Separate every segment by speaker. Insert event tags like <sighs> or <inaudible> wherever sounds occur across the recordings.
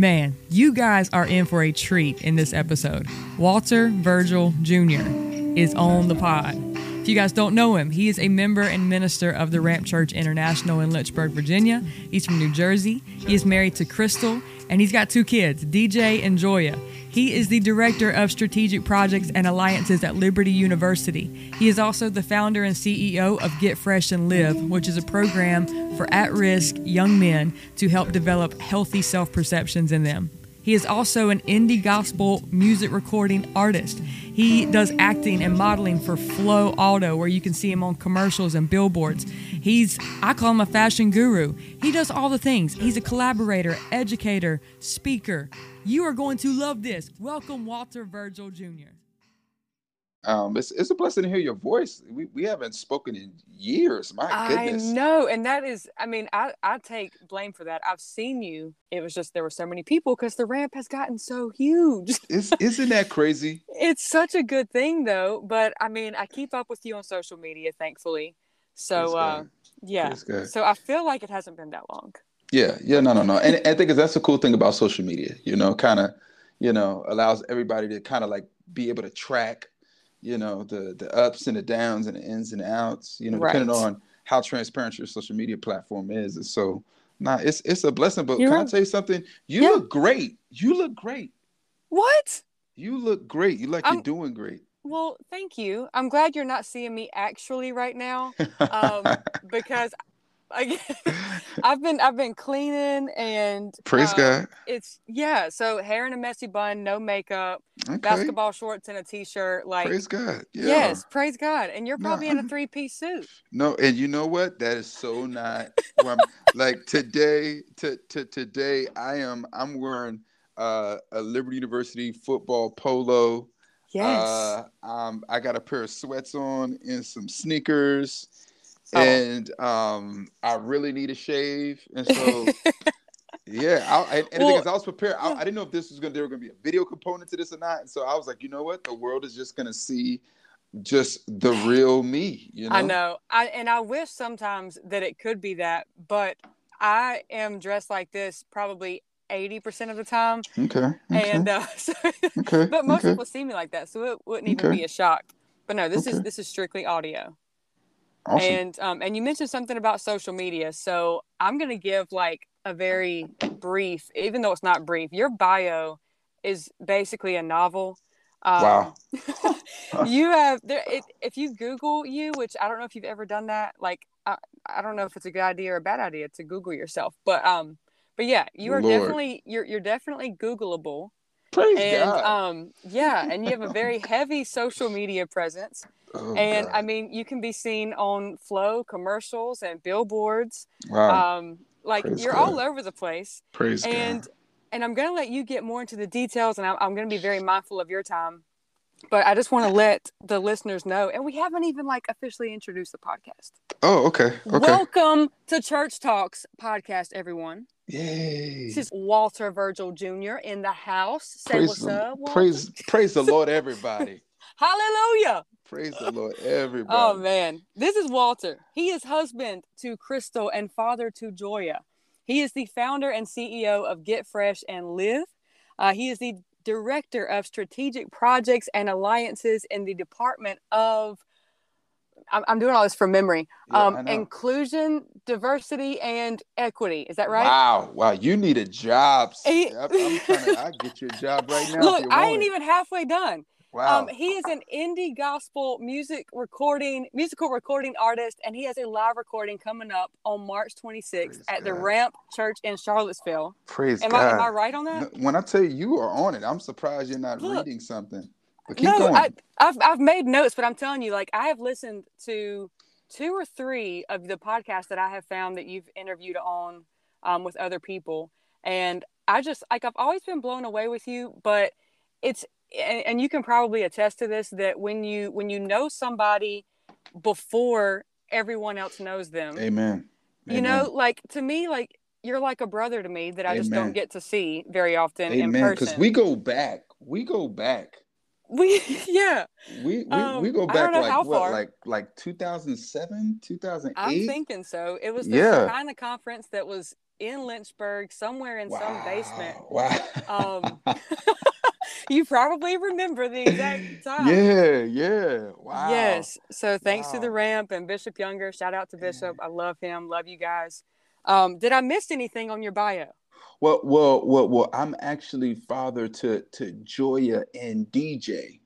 Speaker 1: Man, you guys are in for a treat in this episode. Walter Virgil Jr. is on the pod. If you guys don't know him, he is a member and minister of the Ramp Church International in Lynchburg, Virginia. He's from New Jersey. He is married to Kristal, and he's got two kids, DJ and Joya. He is the Director of Strategic Projects and Alliances at Liberty University. He is also the founder and CEO of Get Fresh and Live, which is a program for at risk young men to help develop healthy self perceptions in them. He is also an indie gospel music recording artist. He does acting and modeling for Flow Auto, where you can see him on commercials and billboards. He's, I call him a fashion guru. He does all the things. He's a collaborator, educator, speaker. You are going to love this. Welcome, Walter Virgil Jr.
Speaker 2: Um, it's it's a blessing to hear your voice. We we haven't spoken in years. My goodness.
Speaker 3: I know, and that is, I mean, I I take blame for that. I've seen you. It was just there were so many people because the ramp has gotten so huge. <laughs>
Speaker 2: Is isn't that crazy?
Speaker 3: it's such a good thing though. But I mean, I keep up with you on social media, thankfully. So uh, yeah. So I feel like it hasn't been that long.
Speaker 2: Yeah, yeah, no, no, no. And I think that's the cool thing about social media, you know, kind of, you know, allows everybody to kind of like be able to track, you know, the the ups and the downs and the ins and outs, you know, depending on how transparent your social media platform is. And so, nah, it's it's a blessing. But
Speaker 3: You're
Speaker 2: can I
Speaker 3: right.
Speaker 2: tell you something? You
Speaker 3: Yeah.
Speaker 2: look great. You look great.
Speaker 3: What?
Speaker 2: You look great. You like
Speaker 3: I'm-
Speaker 2: you're doing great.
Speaker 3: Well, thank you. I'm glad you're not seeing me actually right now <laughs> um, because I, <laughs> I've been I've been cleaning and
Speaker 2: Praise
Speaker 3: um,
Speaker 2: God.
Speaker 3: It's yeah. So hair in a messy bun, no makeup,
Speaker 2: Okay.
Speaker 3: basketball shorts and a t-shirt. Like
Speaker 2: Praise God. Yeah.
Speaker 3: yes, praise God. And you're
Speaker 2: No,
Speaker 3: probably in a three piece suit.
Speaker 2: No, and you know what? That is so not where I'm, <laughs> like today. To, to today, I am. I'm wearing uh, a Liberty University football polo.
Speaker 3: Yes.
Speaker 2: Uh, um, I got a pair of sweats on and some sneakers,
Speaker 3: Oh.
Speaker 2: and um, I really need a shave. And so, <laughs> yeah, I, and, and the thing is, I was prepared. I,
Speaker 3: yeah.
Speaker 2: I didn't know if this was gonna there was gonna be a video component to this or not. And so I was like, you know what? The world is just gonna see just the <sighs> real me. You know.
Speaker 3: I know. I and I wish sometimes that it could be that, but I am dressed like this probably 80% of the time.
Speaker 2: Okay. okay.
Speaker 3: And uh, <laughs> so,
Speaker 2: Okay.
Speaker 3: but most
Speaker 2: okay.
Speaker 3: people see me like that, so it wouldn't even be a shock. But no, this is this is strictly audio.
Speaker 2: Awesome.
Speaker 3: And um, and you mentioned something about social media, so I'm gonna give like a very brief, even though it's not brief. Your bio is basically a novel. Um,
Speaker 2: wow. <laughs> <laughs>
Speaker 3: you have there. It, if you Google you, which I don't know if you've ever done that. Like I, I don't know if it's a good idea or a bad idea to Google yourself, but um, but yeah, you are
Speaker 2: Lord.
Speaker 3: definitely you're you're definitely Googleable
Speaker 2: Praise
Speaker 3: and
Speaker 2: God.
Speaker 3: um yeah and you have a very heavy social media presence
Speaker 2: Oh,
Speaker 3: and
Speaker 2: God.
Speaker 3: i mean you can be seen on flow commercials and billboards
Speaker 2: wow.
Speaker 3: um like
Speaker 2: Praise
Speaker 3: you're
Speaker 2: God.
Speaker 3: all over the place
Speaker 2: Praise
Speaker 3: and
Speaker 2: God.
Speaker 3: and i'm gonna let you get more into the details and i'm, I'm gonna be very mindful of your time but i just want to let the listeners know and we haven't even like officially introduced the podcast
Speaker 2: Oh, okay. Okay.
Speaker 3: welcome to church talks podcast everyone
Speaker 2: Yay.
Speaker 3: this is walter virgil jr in the house say
Speaker 2: praise
Speaker 3: what's up Walter.
Speaker 2: praise praise the Lord, everybody. <laughs>
Speaker 3: hallelujah
Speaker 2: praise the Lord, <laughs> everybody.
Speaker 3: Oh man, this is Walter. He is husband to Kristal and father to Joya. He is the founder and CEO of Get Fresh and Live. Uh, he is the director of strategic projects and alliances in the Department of. I'm, I'm doing all this from memory.
Speaker 2: Yeah,
Speaker 3: um, inclusion, diversity, and equity. Is that right?
Speaker 2: Wow, wow, you need a job.
Speaker 3: He-
Speaker 2: I'm, I'm to. I get you a job right now.
Speaker 3: Look, I ain't
Speaker 2: it.
Speaker 3: even halfway done.
Speaker 2: Wow.
Speaker 3: Um, he is an indie gospel music recording, musical recording artist, and he has a live recording coming up on March 26th
Speaker 2: Praise
Speaker 3: at the Ramp Church in Charlottesville.
Speaker 2: praise
Speaker 3: Am
Speaker 2: God.
Speaker 3: I am I right on that?
Speaker 2: When I tell you you are on it, I'm surprised you're not
Speaker 3: Look.
Speaker 2: reading something.
Speaker 3: No,
Speaker 2: going.
Speaker 3: I, I've I've made notes, but I'm telling you, like I have listened to two or three of the podcasts that I have found that you've interviewed on um, with other people, and I just like I've always been blown away with you. But it's and, and you can probably attest to this that when you when you know somebody before everyone else knows them,
Speaker 2: Amen.
Speaker 3: you
Speaker 2: Amen.
Speaker 3: know, like to me, like you're like a brother to me that I just don't get to see very often in
Speaker 2: Amen. Because we go back. We go back.
Speaker 3: We <laughs> yeah.
Speaker 2: We we,
Speaker 3: Um,
Speaker 2: we go back like what,
Speaker 3: far.
Speaker 2: like like 2007, 2008.
Speaker 3: I'm thinking so. It was the
Speaker 2: Yeah.
Speaker 3: kind of conference that was in Lynchburg, somewhere in some basement.
Speaker 2: Wow.
Speaker 3: Um, <laughs> <laughs> you probably remember the exact time.
Speaker 2: yeah, yeah. Wow.
Speaker 3: Yes. So thanks to the ramp and Bishop Younger. Shout out to Bishop. I love him. Love you guys. Um, did I miss anything on your bio?
Speaker 2: Well, well, well, well. I'm actually father to to Joya and DJ.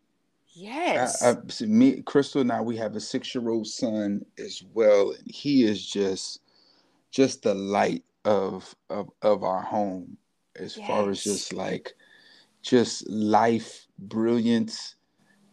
Speaker 3: Yes.
Speaker 2: I, I, me, Kristal, and I, we have a six-year-old son as well, and he is just, just the light of of of our home, as far as just like, just life, brilliance,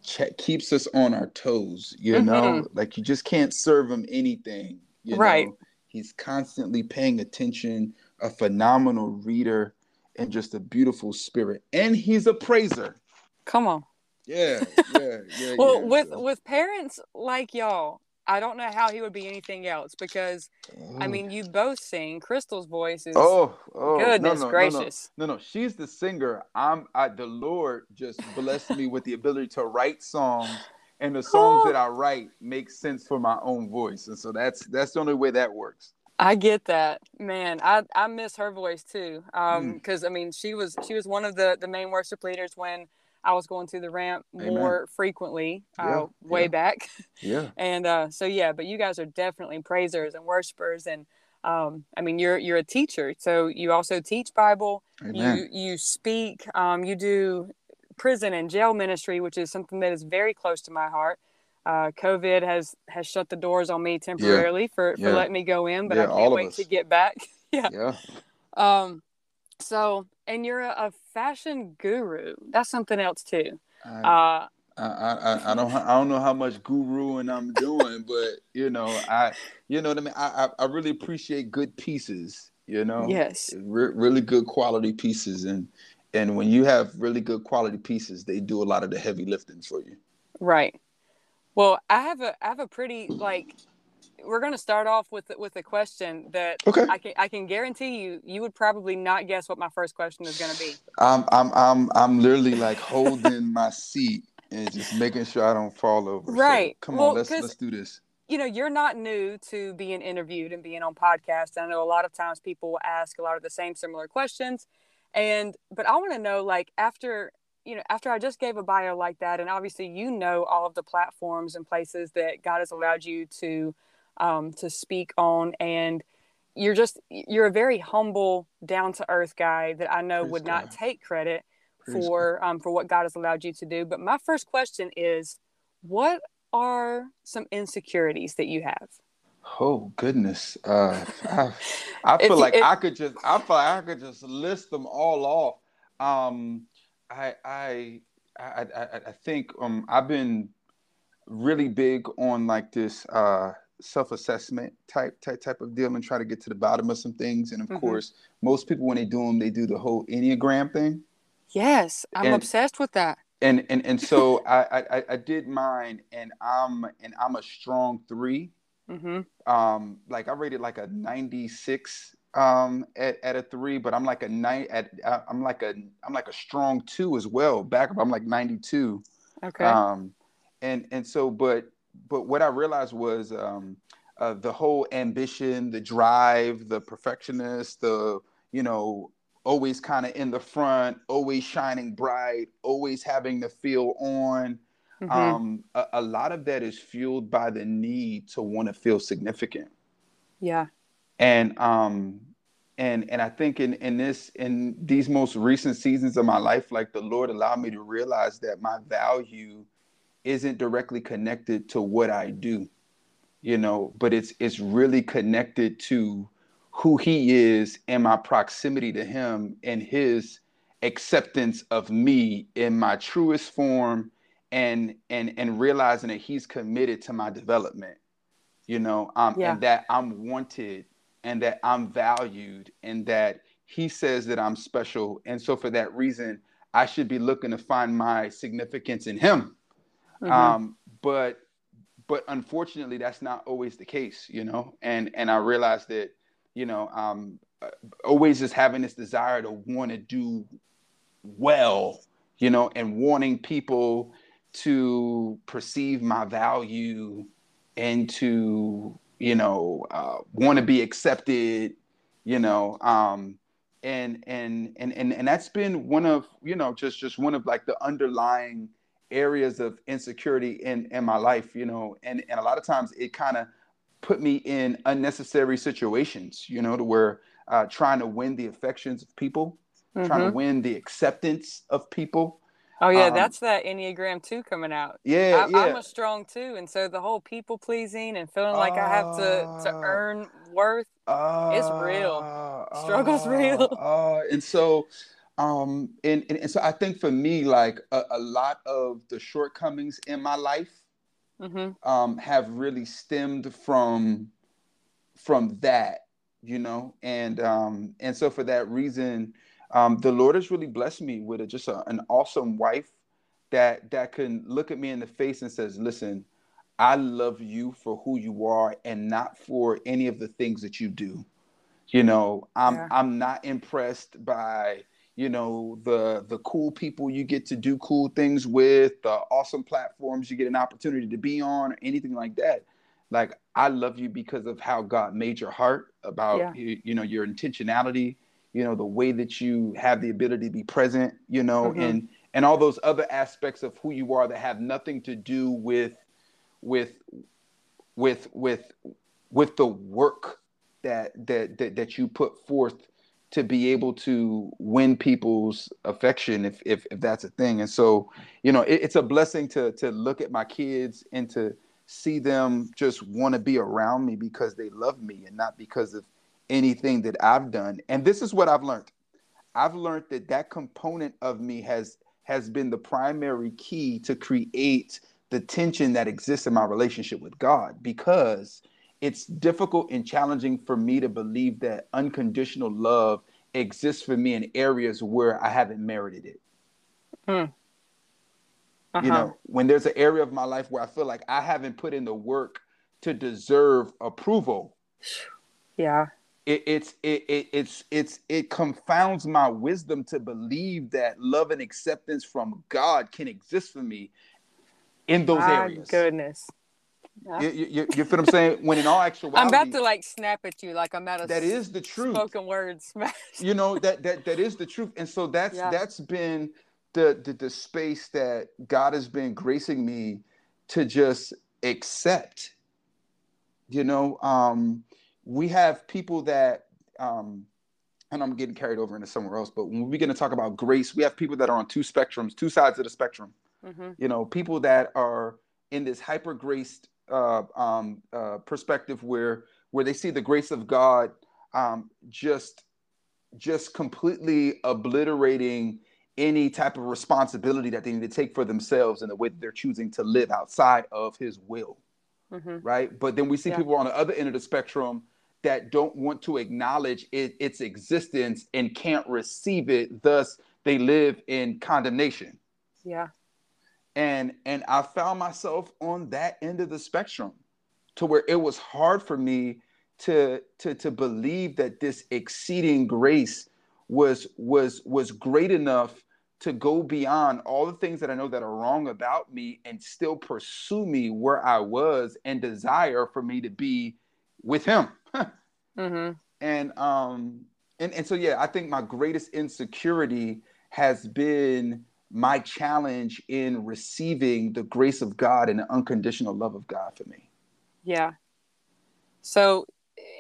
Speaker 2: check, keeps us on our toes. You know, mm-hmm. like you just can't serve him anything. You
Speaker 3: Right.
Speaker 2: know, he's constantly paying attention. A phenomenal reader, and just a beautiful spirit, and he's a praiser.
Speaker 3: Come on. <laughs>
Speaker 2: Yeah, yeah, yeah.
Speaker 3: Well,
Speaker 2: yeah.
Speaker 3: with
Speaker 2: So-
Speaker 3: with parents like y'all, I don't know how he would be anything else because I
Speaker 2: Oh.
Speaker 3: mean, you both sing. Kristal's voice is
Speaker 2: oh, oh, no,
Speaker 3: goodness
Speaker 2: no, no, no.
Speaker 3: gracious.
Speaker 2: No, no, she's the singer. I'm. I, the Lord just blessed me with the ability to write songs, and the songs <gasps> that I write make sense for my own voice, and so that's that's the only way that works.
Speaker 3: I get that, man. I, I miss her voice too,
Speaker 2: Mm.
Speaker 3: um, because I mean, she was she was one of the the main worship leaders when I was going through the ramp
Speaker 2: Amen.
Speaker 3: more frequently, uh, way
Speaker 2: yeah.
Speaker 3: back,
Speaker 2: Yeah, <laughs>
Speaker 3: and uh, so yeah. But you guys are definitely praisers and worshipers, and um, I mean, you're you're a teacher, so you also teach Bible.
Speaker 2: Amen.
Speaker 3: You you speak. Um, you do prison and jail ministry, which is something that is very close to my heart. Uh, COVID has has shut the doors on me temporarily for, for
Speaker 2: Yeah.
Speaker 3: letting me go in, but
Speaker 2: Yeah,
Speaker 3: I can't wait
Speaker 2: us.
Speaker 3: to get back. <laughs> yeah.
Speaker 2: yeah.
Speaker 3: Um. So, and you're a, a fashion guru. That's something else too.
Speaker 2: I,
Speaker 3: Uh.
Speaker 2: I, I, I don't I don't know how much guruing I'm doing, but you know I you know what I mean. I I, I really appreciate good pieces. You know.
Speaker 3: Yes.
Speaker 2: re- really good quality pieces and and when you have really good quality pieces they do a lot of the heavy lifting for you
Speaker 3: Right. Well, I have a I have a pretty like. We're going to start off with with a question that
Speaker 2: okay
Speaker 3: I can I can guarantee you you would probably not guess what my first question is going to be.
Speaker 2: i'm i'm i'm i'm literally like holding my seat and just making sure i don't fall over So,
Speaker 3: Right.
Speaker 2: come
Speaker 3: Well,
Speaker 2: on let's let's do this
Speaker 3: you know, you're not new to being interviewed and being on podcasts. I know a lot of times people will ask a lot of the same similar questions. And but I want to know like after, you know, after I just gave a bio like that and obviously you know all of the platforms and places that God has allowed you to um to speak on and you're just you're a very humble, down to earth guy that I know
Speaker 2: Praise
Speaker 3: would not take credit
Speaker 2: Praise
Speaker 3: for um for what God has allowed you to do. But my first question is what are some insecurities that you have?
Speaker 2: oh goodness uh i, I <laughs> feel
Speaker 3: you-
Speaker 2: like
Speaker 3: if-
Speaker 2: i could just i feel like i could just list them all off um i i i i, I think um i've been really big on like this uh self-assessment type type type of deal and try to get to the bottom of some things and of
Speaker 3: Mhm.
Speaker 2: course most people when they do them they do the whole enneagram thing
Speaker 3: Yes, I'm
Speaker 2: And-
Speaker 3: obsessed with that.
Speaker 2: and and and so <laughs> I, I i did mine and i'm and i'm a strong three
Speaker 3: hmm
Speaker 2: um like i rated like a 96 um at, at a three but i'm like a nine at I- i'm like a i'm like a strong two as well back up i'm like 92
Speaker 3: Okay.
Speaker 2: um and and so but but what i realized was um uh, the whole ambition the drive the perfectionist the you know always kind of in the front always shining bright always having the feel on
Speaker 3: Mhm.
Speaker 2: um a, a lot of that is fueled by the need to want to feel significant
Speaker 3: yeah.
Speaker 2: And um and and i think in in this in these most recent seasons of my life like the lord allowed me to realize that my value isn't directly connected to what i do you know but it's it's really connected to who he is and my proximity to him and his acceptance of me in my truest form and and and realizing that he's committed to my development you know um
Speaker 3: Yeah.
Speaker 2: and that i'm wanted and that i'm valued and that he says that i'm special. And so for that reason i should be looking to find my significance in him.
Speaker 3: Mhm.
Speaker 2: um but but unfortunately that's not always the case you know? And and i realized that you know um always just having this desire to want to do well you know and wanting people to perceive my value and to you know uh, want to be accepted you know um and and and and and that's been one of you know just just one of like the underlying areas of insecurity in in my life you know and and a lot of times it kind of put me in unnecessary situations you know to where uh, trying to win the affections of people mm-hmm. trying to mm-hmm. win the acceptance of people
Speaker 3: Oh yeah, um, that's that Enneagram two coming out.
Speaker 2: Yeah, I, yeah.
Speaker 3: I'm a strong two, and so the whole people pleasing and feeling like uh, I have to to uh, earn worth, uh, it's real. Struggle's uh, real.
Speaker 2: Uh, and so, um, and, and, and so I think for me, like a, a lot of the shortcomings in my life, mm-hmm. um, have really stemmed from from that, you know, and um, and so for that reason um, the Lord has really blessed me with a, just a, an awesome wife that that can look at me in the face and says, "Listen, I love you for who you are and not for any of the things that you do." You know, I'm yeah. I'm not impressed by you know the the cool people you get to do cool things with, the awesome platforms you get an opportunity to be on, or anything like that. Like I love you because of how God made your heart about yeah. you, you know your intentionality you know the way that you have the ability to be present you know mm-hmm. and and all those other aspects of who you are that have nothing to do with with with with with the work that that that, that you put forth to be able to win people's affection if if, if that's a thing and so you know it, it's a blessing to to look at my kids and to see them just want to be around me because they love me and not because of anything that I've done. And this is what I've learned. I've learned that that component of me has has been the primary key to create the tension that exists in my relationship with God because it's difficult and challenging for me to believe that unconditional love exists for me in areas where I haven't merited it. Uh-huh. You know, when there's an area of my life where I feel like I haven't put in the work to deserve approval.
Speaker 3: Yeah
Speaker 2: it, it's it, it it's it's it confounds my wisdom to believe that love and acceptance from God can exist for me in those my areas.
Speaker 3: Goodness.
Speaker 2: You, you, you, you feel what I'm saying? When in all actuality, <laughs>
Speaker 3: I'm about to like snap at you, like I'm at a
Speaker 2: that is the truth.
Speaker 3: Spoken words,
Speaker 2: you know that that that is the truth, and so that's yeah. that's been the, the the space that God has been gracing me to just accept. You know, um, we have people that um, and I'm getting carried over into somewhere else, but when we begin to talk about grace, we have people that are on two spectrums, two sides of the spectrum. Mm-hmm. You know, people that are in this hyper graced uh, um, uh, perspective where where they see the grace of God um, just just completely obliterating any type of responsibility that they need to take for themselves in the way that they're choosing to live outside of His will. Mm-hmm. Right, but then we see yeah. people on the other end of the spectrum that don't want to acknowledge it, its existence and can't receive it thus they live in condemnation.
Speaker 3: Yeah.
Speaker 2: And and i found myself on that end of the spectrum to where it was hard for me to to to believe that this exceeding grace was was was great enough to go beyond all the things that I know that are wrong about me and still pursue me where I was and desire for me to be with him mm-hmm. And um, and and so yeah, I think my greatest insecurity has been my challenge in receiving the grace of God and the unconditional love of God for me.
Speaker 3: Yeah. So,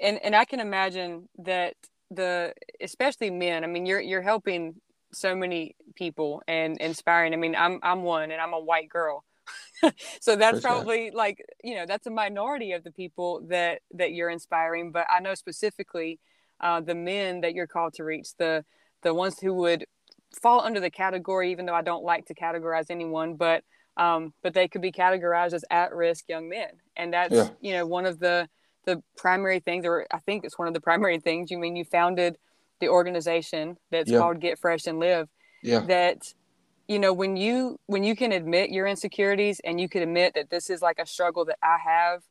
Speaker 3: and and I can imagine that the especially men. I mean, you're you're helping so many people and inspiring. I mean, I'm I'm one, and I'm a white girl. <laughs> so that's probably like you know that's a minority of the people that that you're inspiring but i know specifically uh, the men that you're called to reach the the ones who would fall under the category even though i don't like to categorize anyone but um, but they could be categorized as at-risk young men and that's yeah. you know one of the the primary things or i think it's one of the primary things you mean you founded the organization that's yeah. called get fresh and live
Speaker 2: yeah.
Speaker 3: that you know when you when you can admit your insecurities and you can admit that this is like a struggle that i have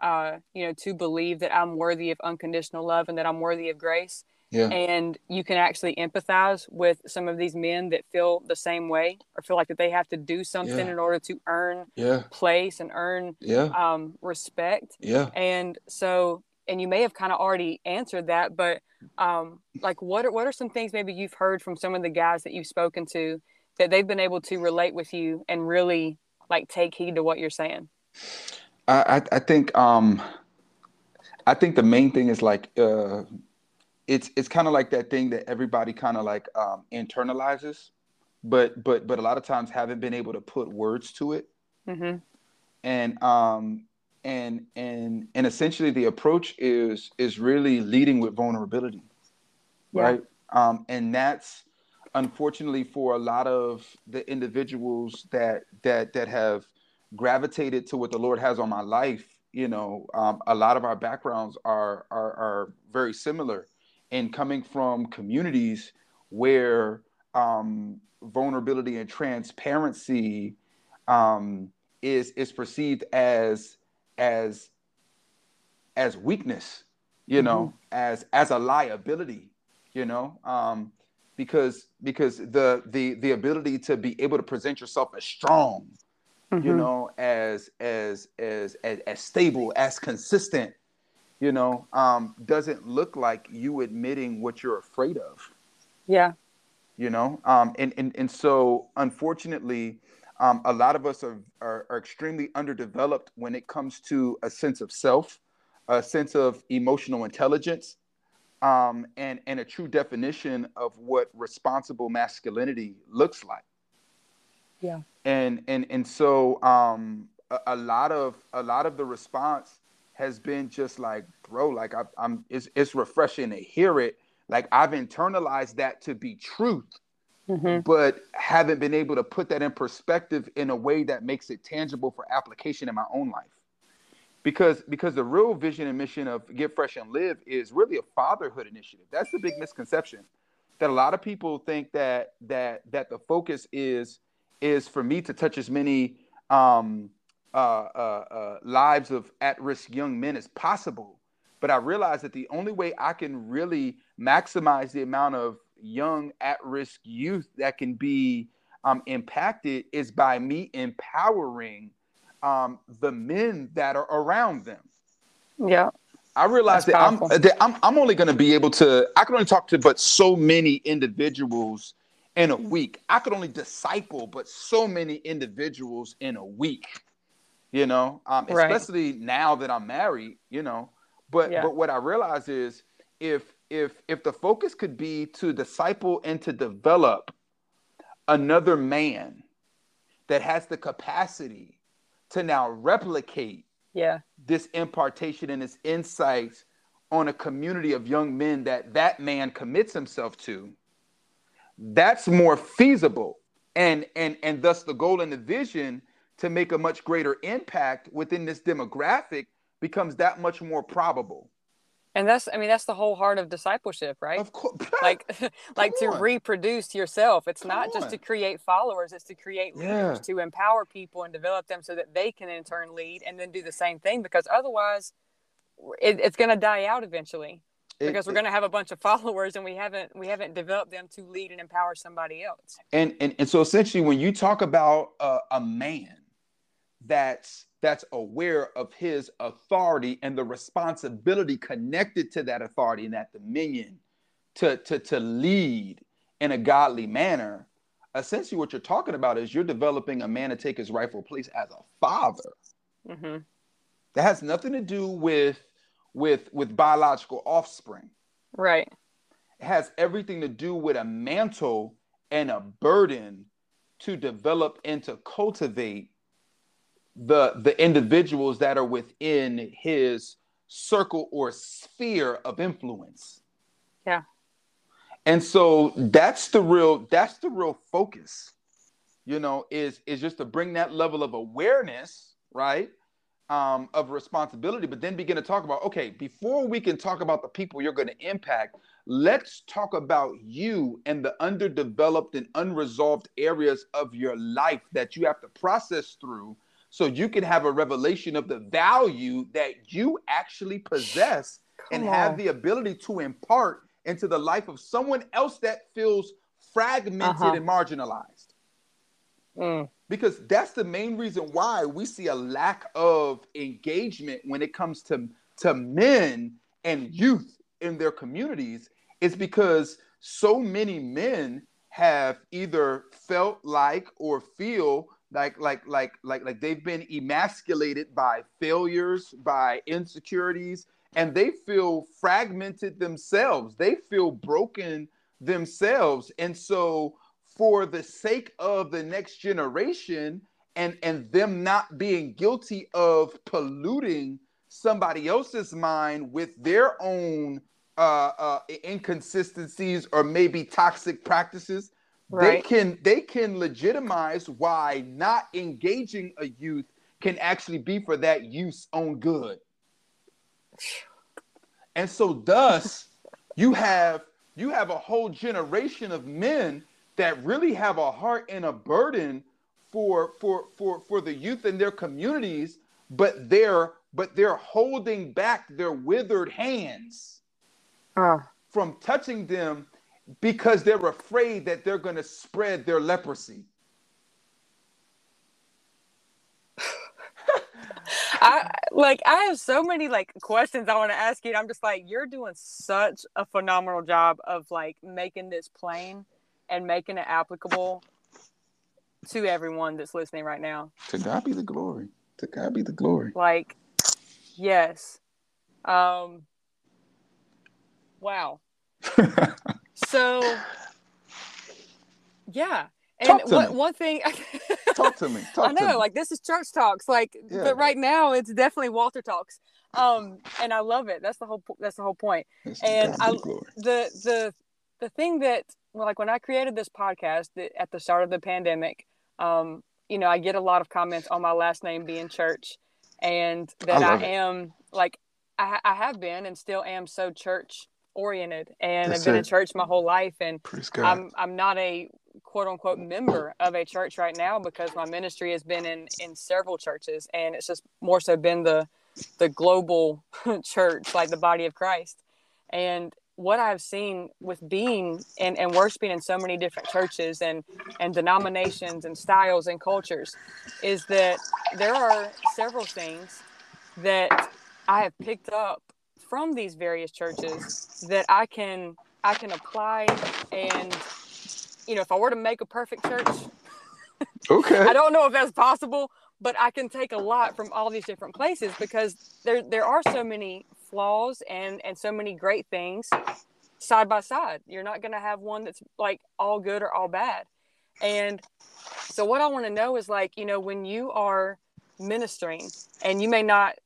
Speaker 3: uh you know to believe that i'm worthy of unconditional love and that i'm worthy of grace
Speaker 2: Yeah.
Speaker 3: and you can actually empathize with some of these men that feel the same way or feel like that they have to do something
Speaker 2: Yeah.
Speaker 3: in order to earn
Speaker 2: Yeah.
Speaker 3: place and earn
Speaker 2: Yeah.
Speaker 3: um, respect
Speaker 2: Yeah.
Speaker 3: and so and you may have kind of already answered that but um, like what are, what are some things maybe you've heard from some of the guys that you've spoken to that they've been able to relate with you and really like take heed to what you're saying?
Speaker 2: I, I I think um I think the main thing is like uh it's it's kind of like that thing that everybody kind of like um internalizes but but but a lot of times haven't been able to put words to it.
Speaker 3: Hmm
Speaker 2: and um and and and essentially the approach is is really leading with vulnerability
Speaker 3: Yeah.
Speaker 2: right? Um and that's unfortunately for a lot of the individuals that that that have gravitated to what the lord has on my life you know um, a lot of our backgrounds are are are very similar and coming from communities where um vulnerability and transparency um is is perceived as as as weakness you know as as a liability you know um because because the the the ability to be able to present yourself as strong you
Speaker 3: Mhm.
Speaker 2: know as as as as, as stable as consistent you know um doesn't look like you admitting what you're afraid of
Speaker 3: yeah
Speaker 2: you know um and and, and so unfortunately um, a lot of us are, are are extremely underdeveloped when it comes to a sense of self a sense of emotional intelligence um and and a true definition of what responsible masculinity looks like.
Speaker 3: Yeah.
Speaker 2: And and and so um a, a lot of a lot of the response has been just like bro like I, i'm it's, it's refreshing to hear it. Like i've internalized that to be truth
Speaker 3: hmm
Speaker 2: but haven't been able to put that in perspective in a way that makes it tangible for application in my own life because because the real vision and mission of get fresh and live is really a fatherhood initiative. That's the big misconception that a lot of people think that that that the focus is is for me to touch as many um, uh, uh, uh, lives of at-risk young men as possible. But i realize that the only way i can really maximize the amount of young at-risk youth that can be um, impacted is by me empowering um, the men that are around them
Speaker 3: yeah
Speaker 2: I realize that I'm, that I'm I'm only going to be able to I can only talk to but so many individuals in a week. I could only disciple but so many individuals in a week. You know, um,
Speaker 3: Right.
Speaker 2: especially now that I'm married. You know, but
Speaker 3: Yeah.
Speaker 2: but what I realize is if if if the focus could be to disciple and to develop another man that has the capacity to now replicate
Speaker 3: yeah.
Speaker 2: this impartation and this insight on a community of young men that that man commits himself to that's more feasible and and and thus the goal and the vision to make a much greater impact within this demographic becomes that much more probable
Speaker 3: and that's i mean that's the whole heart of discipleship right
Speaker 2: of course <laughs>
Speaker 3: like <laughs> like to
Speaker 2: on.
Speaker 3: reproduce yourself it's
Speaker 2: Come
Speaker 3: not just
Speaker 2: on.
Speaker 3: to create followers it's to create leaders
Speaker 2: Yeah.
Speaker 3: to empower people and develop them so that they can in turn lead and then do the same thing because otherwise it, it's going to die out eventually
Speaker 2: It-
Speaker 3: because we're going to have a bunch of <laughs> followers and we haven't we haven't developed them to lead and empower somebody else
Speaker 2: and and, and so essentially when you talk about uh, a man that's that's aware of his authority and the responsibility connected to that authority and that dominion to to to lead in a godly manner. Essentially what you're talking about is you're developing a man to take his rightful place as a father.
Speaker 3: Hmm
Speaker 2: that has nothing to do with with with biological offspring.
Speaker 3: Right.
Speaker 2: It has everything to do with a mantle and a burden to develop and to cultivate the the individuals that are within his circle or sphere of influence
Speaker 3: Yeah.
Speaker 2: and so that's the real that's the real focus you know is is just to bring that level of awareness right um, of responsibility but then begin to talk about okay before we can talk about the people you're going to impact let's talk about you and the underdeveloped and unresolved areas of your life that you have to process through so you can have a revelation of the value that you actually possess and
Speaker 3: Come
Speaker 2: have the ability to impart into the life of someone else that feels fragmented
Speaker 3: Uh-huh.
Speaker 2: and marginalized.
Speaker 3: Mm.
Speaker 2: Because that's the main reason why we see a lack of engagement when it comes to, to men and youth in their communities is because so many men have either felt like or feel like like like like like they've been emasculated by failures by insecurities and they feel fragmented themselves. They feel broken themselves. And so for the sake of the next generation and and them not being guilty of polluting somebody else's mind with their own uh, uh, inconsistencies or maybe toxic practices they can they can legitimize why not engaging a youth can actually be for that youth's own good. And so thus you have you have a whole generation of men that really have a heart and a burden for for for for the youth in their communities but they're but they're holding back their withered hands
Speaker 3: Uh,
Speaker 2: from touching them because they're afraid that they're going to spread their leprosy
Speaker 3: I like I have so many like questions I want to ask you. I'm just like, you're doing such a phenomenal job of like making this plain and making it applicable to everyone that's listening right now.
Speaker 2: to god be the glory to god be the glory
Speaker 3: Like, yes. Um wow. <laughs> So yeah. And
Speaker 2: Talk to
Speaker 3: what,
Speaker 2: me.
Speaker 3: one thing <laughs>
Speaker 2: talk to me talk
Speaker 3: I know,
Speaker 2: me
Speaker 3: like this is church talks, like,
Speaker 2: Yeah.
Speaker 3: but right now it's definitely Walter talks, um, and I love it. That's the whole. That's the whole point.
Speaker 2: It's
Speaker 3: and I-
Speaker 2: the
Speaker 3: the the thing that like when I created this podcast that at the start of the pandemic, um, you know, I get a lot of comments on my last name being Church, and that I,
Speaker 2: it.
Speaker 3: am like I, I have been and still am so church oriented, and
Speaker 2: That's
Speaker 3: I've been in church my whole life, and I'm I'm not a quote unquote member of a church right now because my ministry has been in in several churches and it's just more so been the the global <laughs> church like the body of Christ. And what I've seen with being and, and worshiping in so many different churches and and denominations and styles and cultures is that there are several things that I have picked up from these various churches that I can I can apply and you know if I were to make a perfect church
Speaker 2: okay. <laughs>
Speaker 3: I don't know if that's possible but I can take a lot from all these different places because there there are so many flaws and and so many great things side by side. You're not going to have one that's like all good or all bad. And so what I want to know is like you know when you are ministering and you may not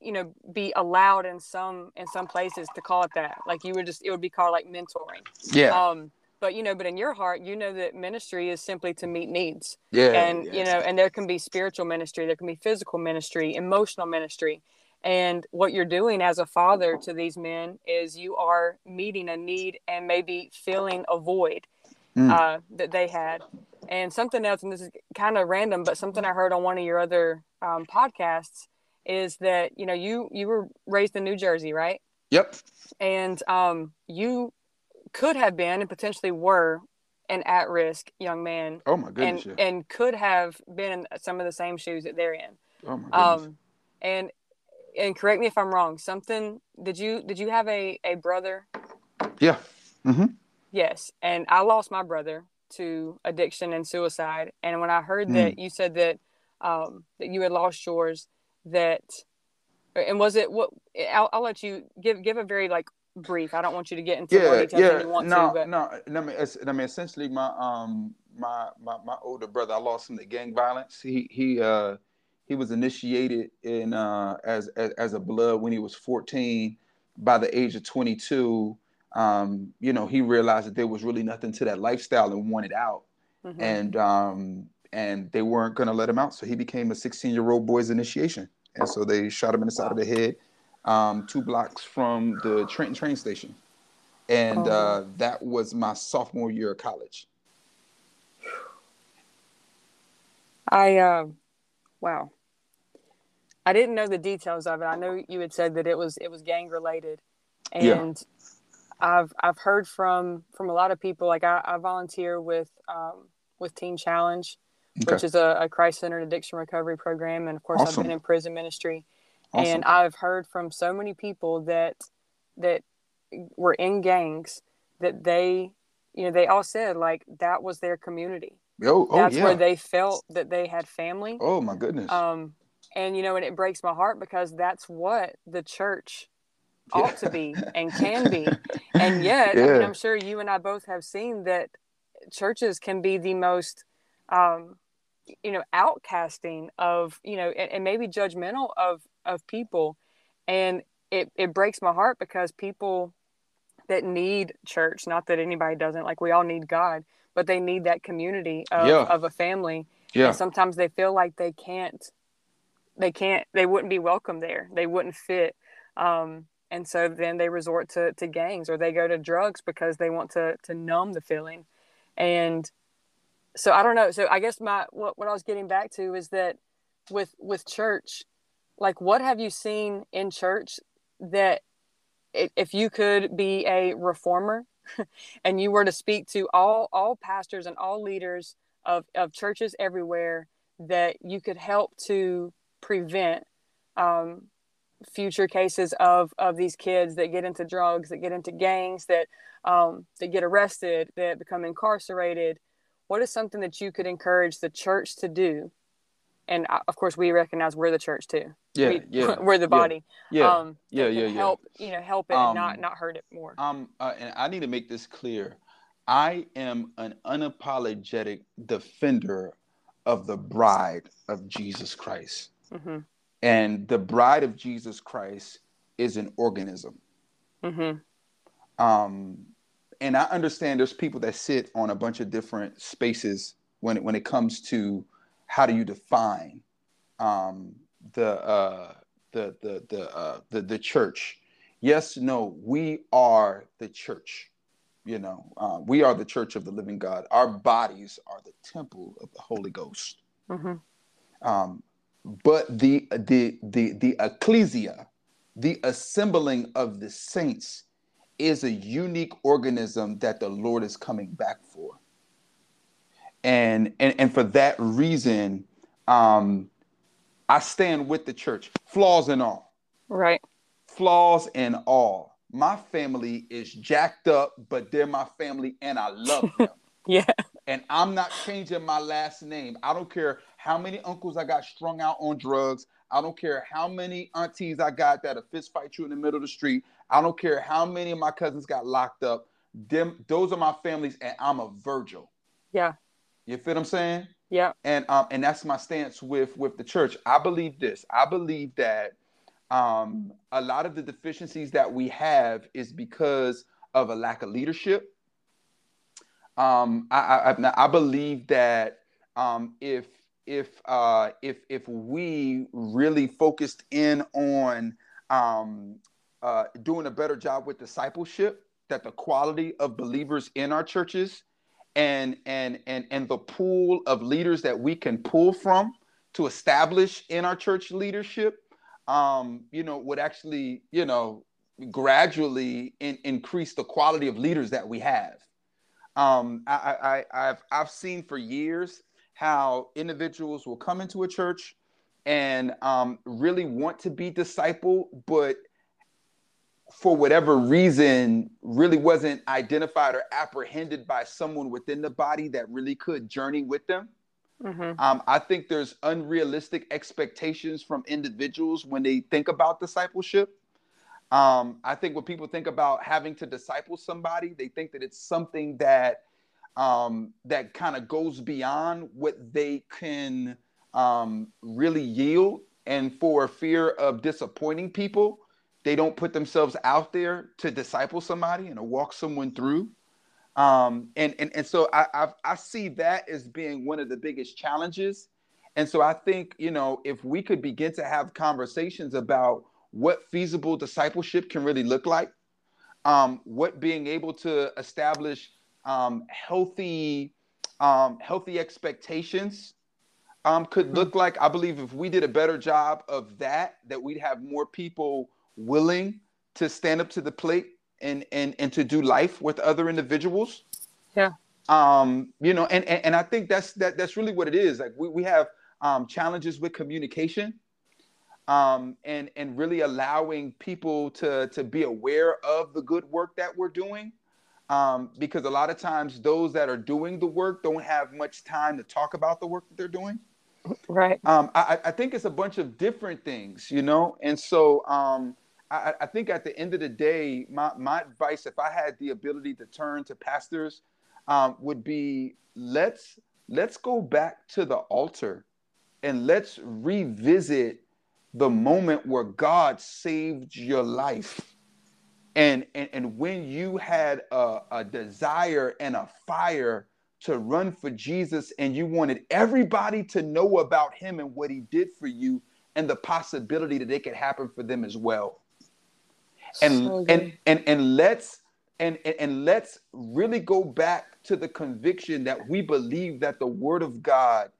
Speaker 3: you know be allowed in some in some places to call it that. Like you would just it would be called like mentoring.
Speaker 2: Yeah.
Speaker 3: Um but you know but in your heart you know that ministry is simply to meet needs.
Speaker 2: Yeah
Speaker 3: and
Speaker 2: yeah.
Speaker 3: you know and there can be spiritual ministry there can be physical ministry emotional ministry. And what you're doing as a father to these men is you are meeting a need and maybe filling a void
Speaker 2: Mm.
Speaker 3: uh, that they had. And something else and this is kind of random but something i heard on one of your other um, podcasts is that you know you you were raised in new jersey right?
Speaker 2: Yep.
Speaker 3: And um, you could have been and potentially were an at-risk young man
Speaker 2: oh my
Speaker 3: and
Speaker 2: goodness yeah.
Speaker 3: and could have been in some of the same shoes that they're in.
Speaker 2: Oh my goodness.
Speaker 3: um and and correct me if i'm wrong something did you did you have a a brother?
Speaker 2: Yeah. Mm-hmm.
Speaker 3: yes and i lost my brother to addiction and suicide and when i heard that you said that um that you had lost yours that and was it what I'll, I'll let you give give a very like brief i don't want you to get into more
Speaker 2: yeah
Speaker 3: than
Speaker 2: yeah.
Speaker 3: you want
Speaker 2: no
Speaker 3: to but
Speaker 2: no I mean, I mean essentially my um my, my my older brother I lost him to gang violence. He he uh he was initiated in uh as as, as a blood when he was 14 by the age of 22 um you know he realized that there was really nothing to that lifestyle and wanted out.
Speaker 3: Mhm.
Speaker 2: and um and they weren't going to let him out so he became a 16 year old boy's initiation and so they shot him in the side of the head um two blocks from the trenton train station and
Speaker 3: Oh.
Speaker 2: uh that was my sophomore year of college
Speaker 3: I uh, wow. I didn't know the details of it. I know you had said that it was it was gang related,
Speaker 2: Yeah.
Speaker 3: and I've I've heard from from a lot of people. Like I, I volunteer with um, with Teen Challenge, okay. which is a, a Christ centered addiction recovery program, and of course awesome. I've been in prison ministry, awesome. and I've heard from so many people that that were in gangs that they you know they all said like that was their community.
Speaker 2: Oh, oh
Speaker 3: that's
Speaker 2: yeah.
Speaker 3: where they felt that they had family.
Speaker 2: Oh my goodness.
Speaker 3: Um, and you know, and it breaks my heart because that's what the church ought to be and can be. <laughs> And yet, yeah. I mean, I'm sure you and I both have seen that churches can be the most, um, you know, outcasting of, you know, and, and maybe judgmental of of people. And it, it breaks my heart because people that need church, not that anybody doesn't, like we all need God, but they need that community of, yeah. of a family. Yeah. And sometimes they feel like they can't, they can't, they wouldn't be welcome there. They wouldn't fit. Um, and so then they resort to, to gangs or they go to drugs because they want to to numb the feeling and so i don't know so i guess my what, what i was getting back to is that with with church like what have you seen in church that if you could be a reformer <laughs> and you were to speak to all all pastors and all leaders of, of churches everywhere that you could help to prevent um, future cases of of these kids that get into drugs, that get into gangs, that um, that get arrested, that become incarcerated. What is something that you could encourage the church to do? And uh, of course, we recognize we're the church too.
Speaker 2: Yeah,
Speaker 3: we,
Speaker 2: yeah, <laughs>
Speaker 3: we're the body.
Speaker 2: Yeah, um, yeah, yeah, yeah,
Speaker 3: Help, you know, help it um, and not not hurt it more.
Speaker 2: Um, uh, and I need to make this clear. I am an unapologetic defender of the bride of Jesus Christ. Mm-hmm. And the bride of Jesus Christ is an organism. Mm-hmm. Um, and I understand there's people that sit on a bunch of different spaces when it, when it comes to how do you define um, the, uh, the the the uh, the the church. Yes, no, we are the church. You know, uh, we are the church of the living God. Our bodies are the temple of the Holy Ghost. Mm-hmm. Um, but the the the the ecclesia, the assembling of the saints, is a unique organism that the Lord is coming back for. And and and for that reason, um, I stand with the church, flaws and all.
Speaker 3: Right.
Speaker 2: Flaws and all. My family is jacked up, but they're my family, and I love <laughs> them.
Speaker 3: yeah.
Speaker 2: And I'm not changing my last name. I don't care how many uncles I got strung out on drugs. I don't care how many aunties I got that a fist fight you in the middle of the street. I don't care how many of my cousins got locked up. Them, those are my families, and I'm a Virgil.
Speaker 3: Yeah.
Speaker 2: You feel what I'm saying?
Speaker 3: Yeah.
Speaker 2: And um, and that's my stance with with the church. I believe this. I believe that um, a lot of the deficiencies that we have is because of a lack of leadership. Um, I, I, I believe that um, if if uh, if if we really focused in on um, uh, doing a better job with discipleship, that the quality of believers in our churches and and and and the pool of leaders that we can pull from to establish in our church leadership, um, you know, would actually you know gradually in, increase the quality of leaders that we have. Um, I, I, I've I've seen for years how individuals will come into a church and um, really want to be discipled, but for whatever reason, really wasn't identified or apprehended by someone within the body that really could journey with them. Mm-hmm. Um, I think there's unrealistic expectations from individuals when they think about discipleship. Um, I think when people think about having to disciple somebody, they think that it's something that um, that kind of goes beyond what they can um, really yield. And for fear of disappointing people, they don't put themselves out there to disciple somebody and to walk someone through. Um, and, and, and so I, I've, I see that as being one of the biggest challenges. And so I think, you know, if we could begin to have conversations about what feasible discipleship can really look like, um, what being able to establish um, healthy um, healthy expectations um, could mm-hmm. look like. I believe if we did a better job of that, that we'd have more people willing to stand up to the plate and and and to do life with other individuals.
Speaker 3: Yeah.
Speaker 2: Um, you know, and, and and I think that's that that's really what it is. Like we, we have um challenges with communication. Um, and and really allowing people to to be aware of the good work that we're doing um, because a lot of times those that are doing the work don't have much time to talk about the work that they're doing.
Speaker 3: Right.
Speaker 2: Um, I, I, think it's a bunch of different things, you know, and so um, I, I, think at the end of the day, my, my advice, if I had the ability to turn to pastors, um, would be let's let's go back to the altar and let's revisit the moment where God saved your life. And and, and when you had a, a desire and a fire to run for jesus and you wanted everybody to know about him and what he did for you and the possibility that it could happen for them as well and so and, and and let's and, and and let's really go back to the conviction that we believe that the word of god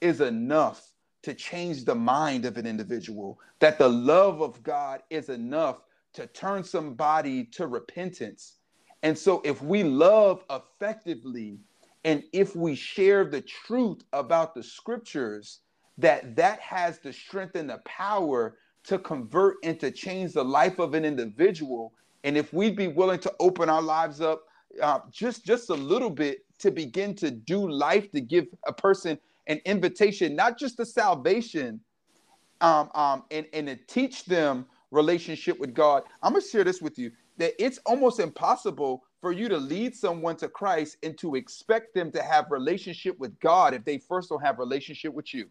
Speaker 2: is enough to change the mind of an individual that the love of god is enough to turn somebody to repentance. And so, if we love effectively and if we share the truth about the scriptures, that that has the strength and the power to convert and to change the life of an individual. And if we'd be willing to open our lives up uh, just just a little bit to begin to do life, to give a person an invitation, not just to salvation, um, um, and, and to teach them relationship with God. I'm to share this with you that it's almost impossible for you to lead someone to Christ and to expect them to have relationship with God if they first don't have relationship with you.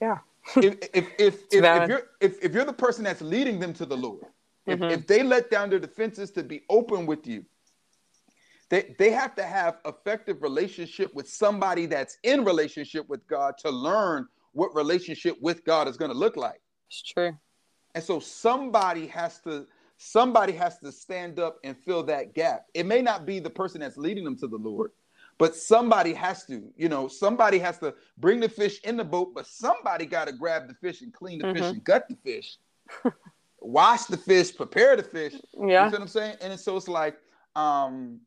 Speaker 3: Yeah.
Speaker 2: If, if, if, <laughs> if, if, you're if, if you're the person that's leading them to the Lord, mm-hmm. if, if they let down their defenses to be open with you, they, they have to have effective relationship with somebody that's in relationship with God to learn what relationship with God is going to look like.
Speaker 3: It's true.
Speaker 2: And so somebody has to somebody has to stand up and fill that gap. It may not be the person that's leading them to the Lord, but somebody has to, you know, somebody has to bring the fish in the boat, but somebody got to grab the fish and clean the mm-hmm. fish and gut the fish. <laughs> Wash the fish, prepare the fish.
Speaker 3: Yeah.
Speaker 2: You know what I'm saying? And so it's like um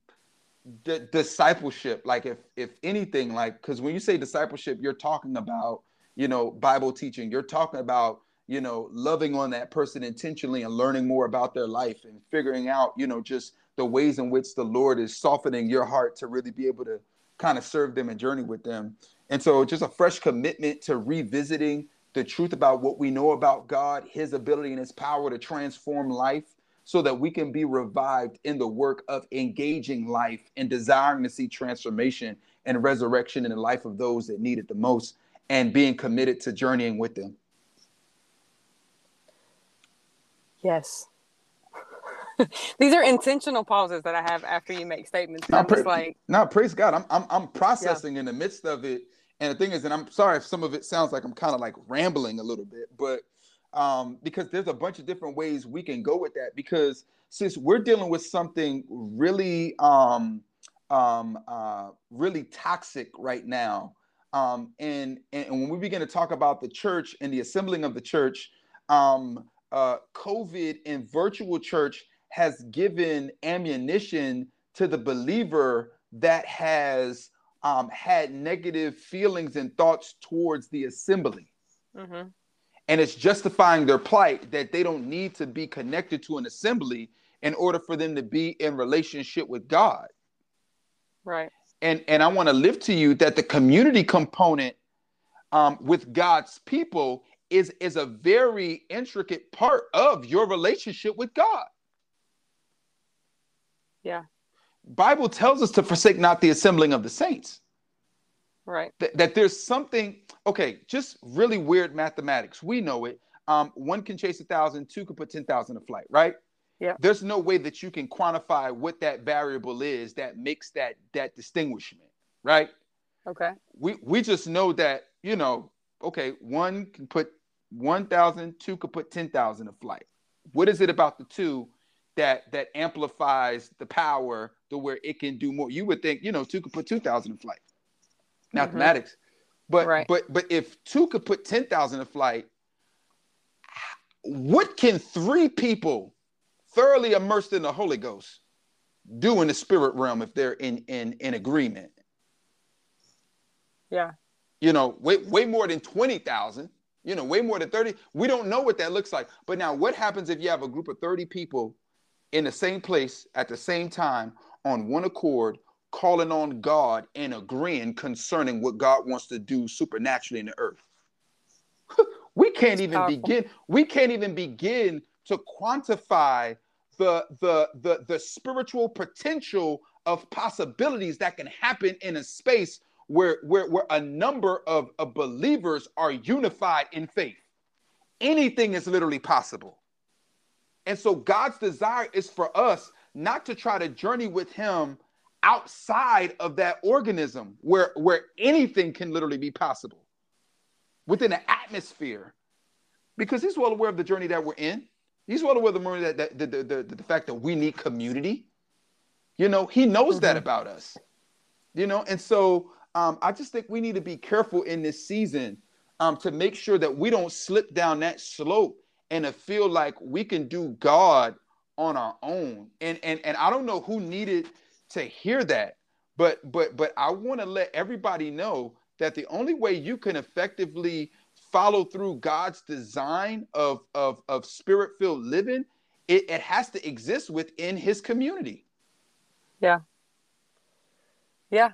Speaker 2: the discipleship, like if if anything, like because when you say discipleship, you're talking about, you know, Bible teaching, you're talking about you know, loving on that person intentionally and learning more about their life and figuring out, you know, just the ways in which the Lord is softening your heart to really be able to kind of serve them and journey with them. And so just a fresh commitment to revisiting the truth about what we know about God, his ability and his power to transform life so that we can be revived in the work of engaging life and desiring to see transformation and resurrection in the life of those that need it the most and being committed to journeying with them.
Speaker 3: Yes. <laughs> These are intentional pauses that I have after you make statements. I'm just like,
Speaker 2: no, praise God. I'm I'm, I'm processing yeah. in the midst of it. And the thing is, and I'm sorry if some of it sounds like I'm kind of like rambling a little bit, but um, because there's a bunch of different ways we can go with that. Because since we're dealing with something really, um, um, uh, really toxic right now, um, and, and when we begin to talk about the church and the assembling of the church, um, uh, COVID and virtual church has given ammunition to the believer that has um, had negative feelings and thoughts towards the assembly. Mm-hmm. And it's justifying their plight that they don't need to be connected to an assembly in order for them to be in relationship with God.
Speaker 3: Right.
Speaker 2: And and I want to lift to you that the community component um, with God's people is is a very intricate part of your relationship with God.
Speaker 3: Yeah.
Speaker 2: Bible tells us to forsake not the assembling of the saints.
Speaker 3: Right.
Speaker 2: That, that there's something, okay, just really weird mathematics. We know it. Um, one can chase a thousand, two can put 10,000 a flight, right?
Speaker 3: Yeah.
Speaker 2: There's no way that you can quantify what that variable is that makes that that distinguishment, right?
Speaker 3: Okay.
Speaker 2: We we just know that, you know, okay, one can put 1,000, two could put 10,000 a flight. What is it about the two that that amplifies the power to where it can do more? You would think, you know, two could put 2,000 in flight. Mm-hmm. Mathematics. But right. but but if two could put 10,000 in flight, what can three people thoroughly immersed in the Holy Ghost do in the spirit realm if they're in in in agreement?
Speaker 3: Yeah.
Speaker 2: You know, way way more than 20,000, you know, way more than 30. We don't know what that looks like. But now what happens if you have a group of 30 people in the same place at the same time on one accord calling on God and agreeing concerning what God wants to do supernaturally in the earth? <laughs> we can't even powerful. begin we can't even begin to quantify the, the the the spiritual potential of possibilities that can happen in a space where where, where a number of, of believers are unified in faith anything is literally possible and so god's desire is for us not to try to journey with him outside of that organism where where anything can literally be possible within an atmosphere because he's well aware of the journey that we're in. He's well aware of the, that, that the, the, the, the fact that we need community. You know, he knows mm-hmm. that about us. You know, and so um, I just think we need to be careful in this season um, to make sure that we don't slip down that slope and to feel like we can do God on our own. And and and I don't know who needed to hear that, but but but I want to let everybody know that the only way you can effectively follow through God's design of of, of spirit filled living, it, it has to exist within His community.
Speaker 3: Yeah. Yeah.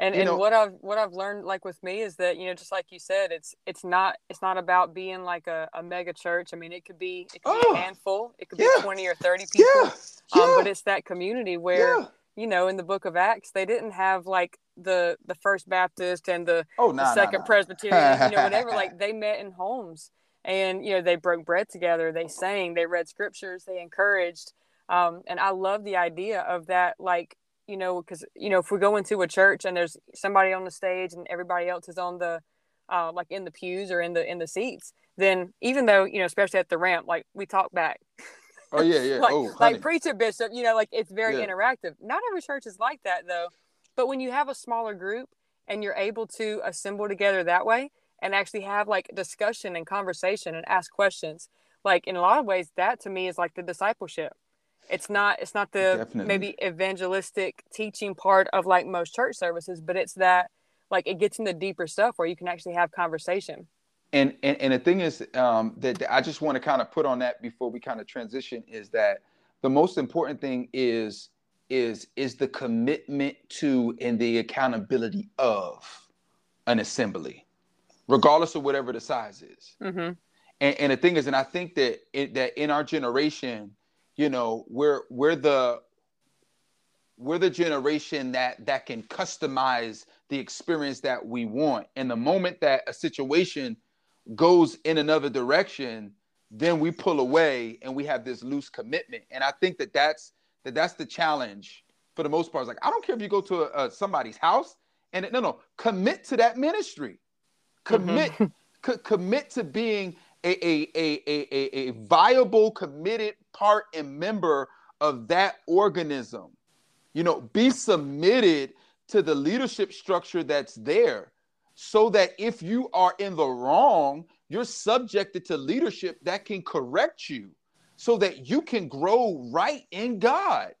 Speaker 3: And, and know, what I've what I've learned like with me is that you know just like you said it's it's not it's not about being like a, a mega church I mean it could be it could oh, be a handful it could yeah, be 20 or 30 people yeah, yeah, um, but it's that community where you know in the book of Acts they didn't have like the the First Baptist and the,
Speaker 2: oh, nah,
Speaker 3: the Second
Speaker 2: nah, nah.
Speaker 3: Presbyterian, you know, whatever. <laughs> like they met in homes, and you know they broke bread together. They sang, they read scriptures, they encouraged, um, and I love the idea of that. Like you know, because you know, if we go into a church and there's somebody on the stage and everybody else is on the uh, like in the pews or in the in the seats, then even though you know, especially at the ramp, like we talk back.
Speaker 2: Oh yeah, <laughs> yeah.
Speaker 3: like,
Speaker 2: oh,
Speaker 3: like preacher bishop, you know, like it's very yeah. interactive. Not every church is like that though. But when you have a smaller group and you're able to assemble together that way and actually have like discussion and conversation and ask questions, like in a lot of ways, that to me is like the discipleship. It's not it's not the Definitely. maybe evangelistic teaching part of like most church services, but it's that like it gets into deeper stuff where you can actually have conversation.
Speaker 2: And and, and the thing is um, that, that I just want to kind of put on that before we kind of transition is that the most important thing is is is the commitment to and the accountability of an assembly, regardless of whatever the size is.
Speaker 3: Mm-hmm.
Speaker 2: And, and the thing is, and I think that it, that in our generation, you know, we're we're the we're the generation that that can customize the experience that we want. And the moment that a situation goes in another direction, then we pull away and we have this loose commitment. And I think that that's that that's the challenge for the most part. It's like I don't care if you go to a, a, somebody's house and it, no, no, commit to that ministry, commit, mm-hmm. <laughs> co- commit to being a, a, a, a, a viable, committed part and member of that organism. You know, be submitted to the leadership structure that's there so that if you are in the wrong, you're subjected to leadership that can correct you so that you can grow right in God.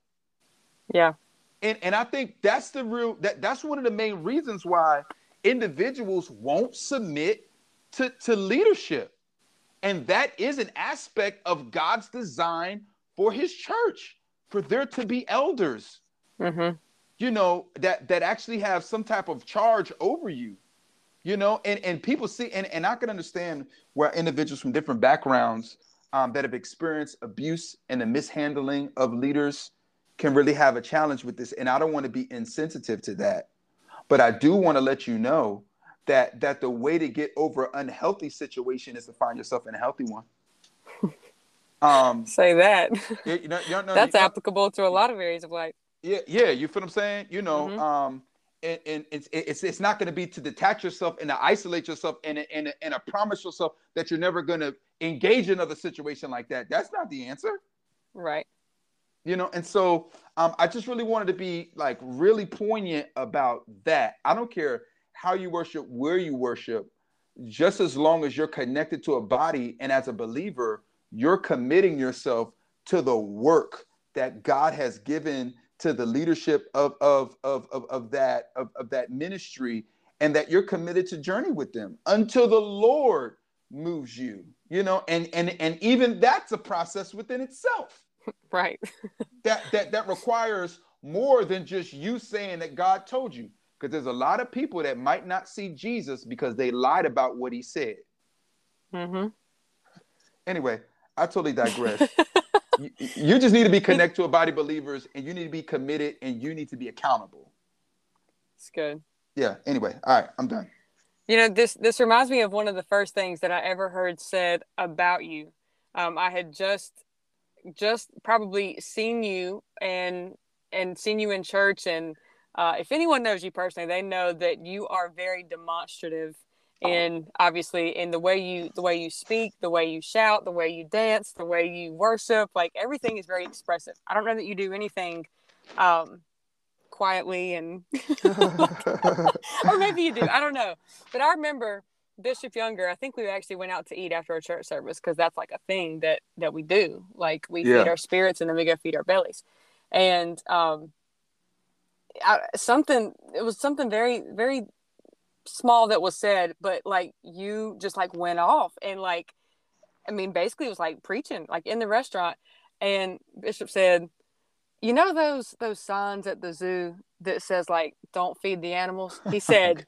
Speaker 3: Yeah.
Speaker 2: And and I think that's the real that that's one of the main reasons why individuals won't submit to, to leadership. And that is an aspect of God's design for his church, for there to be elders.
Speaker 3: Mm-hmm.
Speaker 2: You know, that that actually have some type of charge over you. You know, and, and people see and, and I can understand where individuals from different backgrounds um, that have experienced abuse and the mishandling of leaders can really have a challenge with this. And I don't want to be insensitive to that. But I do want to let you know that that the way to get over an unhealthy situation is to find yourself in a healthy one. <laughs>
Speaker 3: Um, Say that.
Speaker 2: You know, you know,
Speaker 3: That's applicable to a lot of areas of life.
Speaker 2: Yeah, yeah. You feel what I'm saying? You know, mm-hmm. um, and, and it's it's it's not going to be to detach yourself and to isolate yourself and and and to promise yourself that you're never going to engage in another situation like that. That's not the answer.
Speaker 3: Right.
Speaker 2: You know, and so um, I just really wanted to be like really poignant about that. I don't care how you worship, where you worship, just as long as you're connected to a body and as a believer, you're committing yourself to the work that God has given to the leadership of, of, of, of, of that of, of that ministry and that you're committed to journey with them until the Lord moves you you know and and and even that's a process within itself. <laughs>
Speaker 3: Right.
Speaker 2: That that that requires more than just you saying that God told you because there's a lot of people that might not see Jesus because they lied about what he said.
Speaker 3: Mm-hmm.
Speaker 2: anyway I totally digress. <laughs> You, you just need to be connected to a body of believers and you need to be committed and you need to be accountable.
Speaker 3: It's good.
Speaker 2: Yeah anyway all right i'm done.
Speaker 3: You know this this reminds me of one of the first things that i ever heard said about you. Um, i had just just probably seen you and and seen you in church and uh, if anyone knows you personally they know that you are very demonstrative in obviously in the way you the way you speak the way you shout the way you dance the way you worship like everything is very expressive. I don't know that you do anything um quietly and <laughs> or maybe you do i don't know. But i remember bishop younger i think we actually went out to eat after a church service because that's like a thing that that we do. Like we yeah. feed our spirits and then we go feed our bellies. And um I, something it was something very very small that was said, but like you just like went off and like, I mean, basically it was like preaching like in the restaurant. And Bishop said, you know those those signs at the zoo that says like don't feed the animals? He <laughs> said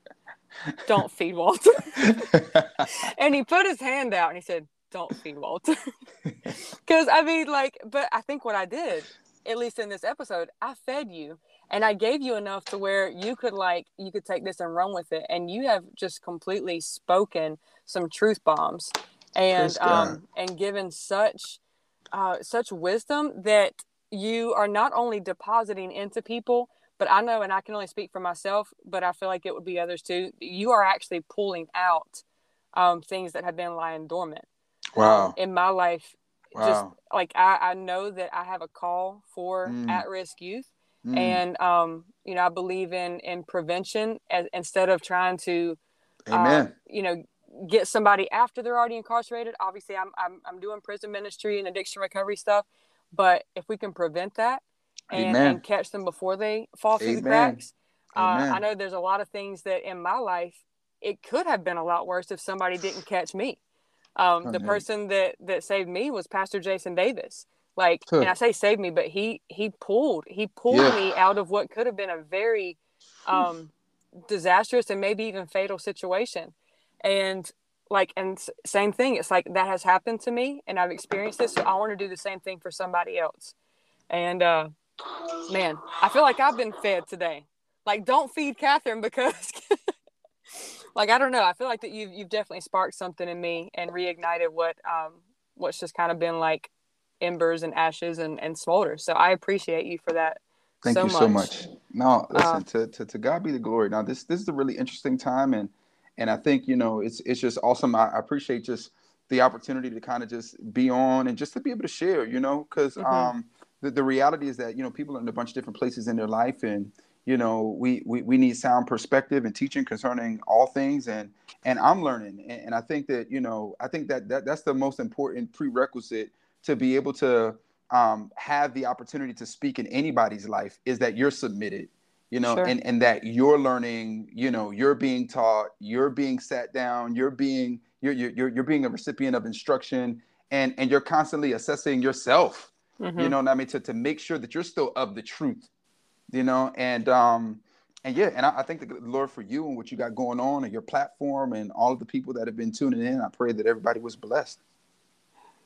Speaker 3: don't feed walter <laughs> and he put his hand out and he said don't feed walter because <laughs> i mean like but i think what i did at least in this episode i fed you and I gave you enough to where you could like you could take this and run with it and you have just completely spoken some truth bombs and um and given such uh such wisdom that you are not only depositing into people but I know and I can only speak for myself but I feel like it would be others too you are actually pulling out um things that have been lying dormant
Speaker 2: wow
Speaker 3: um, in my life wow. just like I, I know that I have a call for mm. at-risk youth Mm. And um, you know, I believe in in prevention as, instead of trying to,
Speaker 2: Amen.
Speaker 3: Uh, you know, get somebody after they're already incarcerated. Obviously, I'm I'm I'm doing prison ministry and addiction recovery stuff, but if we can prevent that and, and catch them before they fall through Amen. the cracks, uh, I know there's a lot of things that in my life it could have been a lot worse if somebody didn't catch me. Um, the person that that saved me was Pastor Jason Davis. Like, huh. and I say saved me, but he he pulled he pulled yeah. me out of what could have been a very um, disastrous and maybe even fatal situation. And like, and same thing. It's like that has happened to me, and I've experienced this. So I want to do the same thing for somebody else. And uh, man, I feel like I've been fed today. Like, don't feed Catherine because. <laughs> like I don't know. I feel like that you've you've definitely sparked something in me and reignited what um what's just kind of been like embers and ashes and, and smolder. So I appreciate you for that.
Speaker 2: Thank
Speaker 3: so
Speaker 2: you
Speaker 3: much.
Speaker 2: so much. No, listen, uh, to, to, to God be the glory. Now this this is a really interesting time and and I think, you know, it's it's just awesome. I, I appreciate just the opportunity to kind of just be on and just to be able to share, you know, because mm-hmm. um the, the reality is that, you know, people are in a bunch of different places in their life and you know we, we we need sound perspective and teaching concerning all things and and i'm learning and, and, i think that you know i think that, that that's the most important prerequisite to be able to um, have the opportunity to speak in anybody's life is that you're submitted you know sure. and, and that you're learning you know you're being taught you're being sat down you're being you're you're, you're being a recipient of instruction and and you're constantly assessing yourself mm-hmm. you know what i mean to, to make sure that you're still of the truth you know and um and yeah and I, I think the lord for you and what you got going on and your platform and all of the people that have been tuning in i pray that everybody was blessed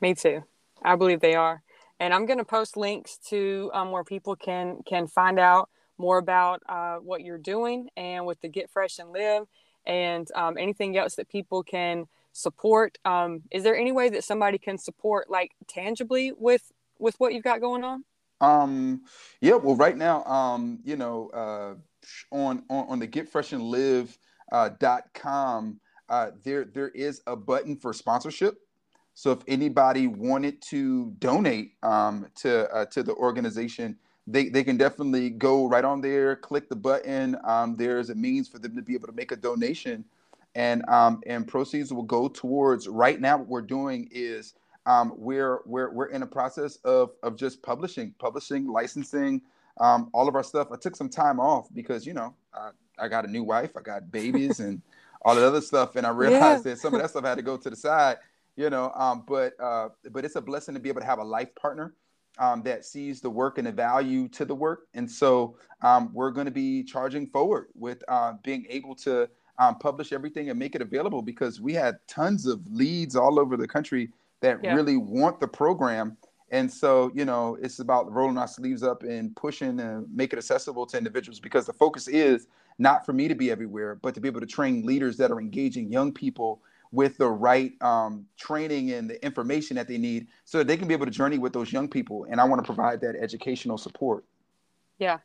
Speaker 3: me too I believe they are. And I'm going to post links to um, where people can can find out more about uh, what you're doing and with the Get Fresh and Live and um, anything else that people can support. Um, is there any way that somebody can support like tangibly with with what you've got going on?
Speaker 2: Um, yeah. Well, right now, um, you know, uh, on on on the Get Fresh and Live uh, dot com, uh, there there is a button for sponsorship. So if anybody wanted to donate um, to uh, to the organization, they, they can definitely go right on there, click the button. Um, there's a means for them to be able to make a donation, and um, and proceeds will go towards. Right now, what we're doing is um, we're we're we're in a process of of just publishing, publishing, licensing, um, all of our stuff. I took some time off because you know I, I got a new wife, I got babies, <laughs> and all the other stuff, and I realized yeah. that some of that stuff had to go to the side. You know, um, but uh, but it's a blessing to be able to have a life partner um, that sees the work and the value to the work. And so um, we're going to be charging forward with uh, being able to um, publish everything and make it available because we had tons of leads all over the country that yeah. really want the program. And so, you know, it's about rolling our sleeves up and pushing and make it accessible to individuals because the focus is not for me to be everywhere, but to be able to train leaders that are engaging young people with the right um, training and the information that they need so that they can be able to journey with those young people. And I want to provide that educational support.
Speaker 3: Yeah.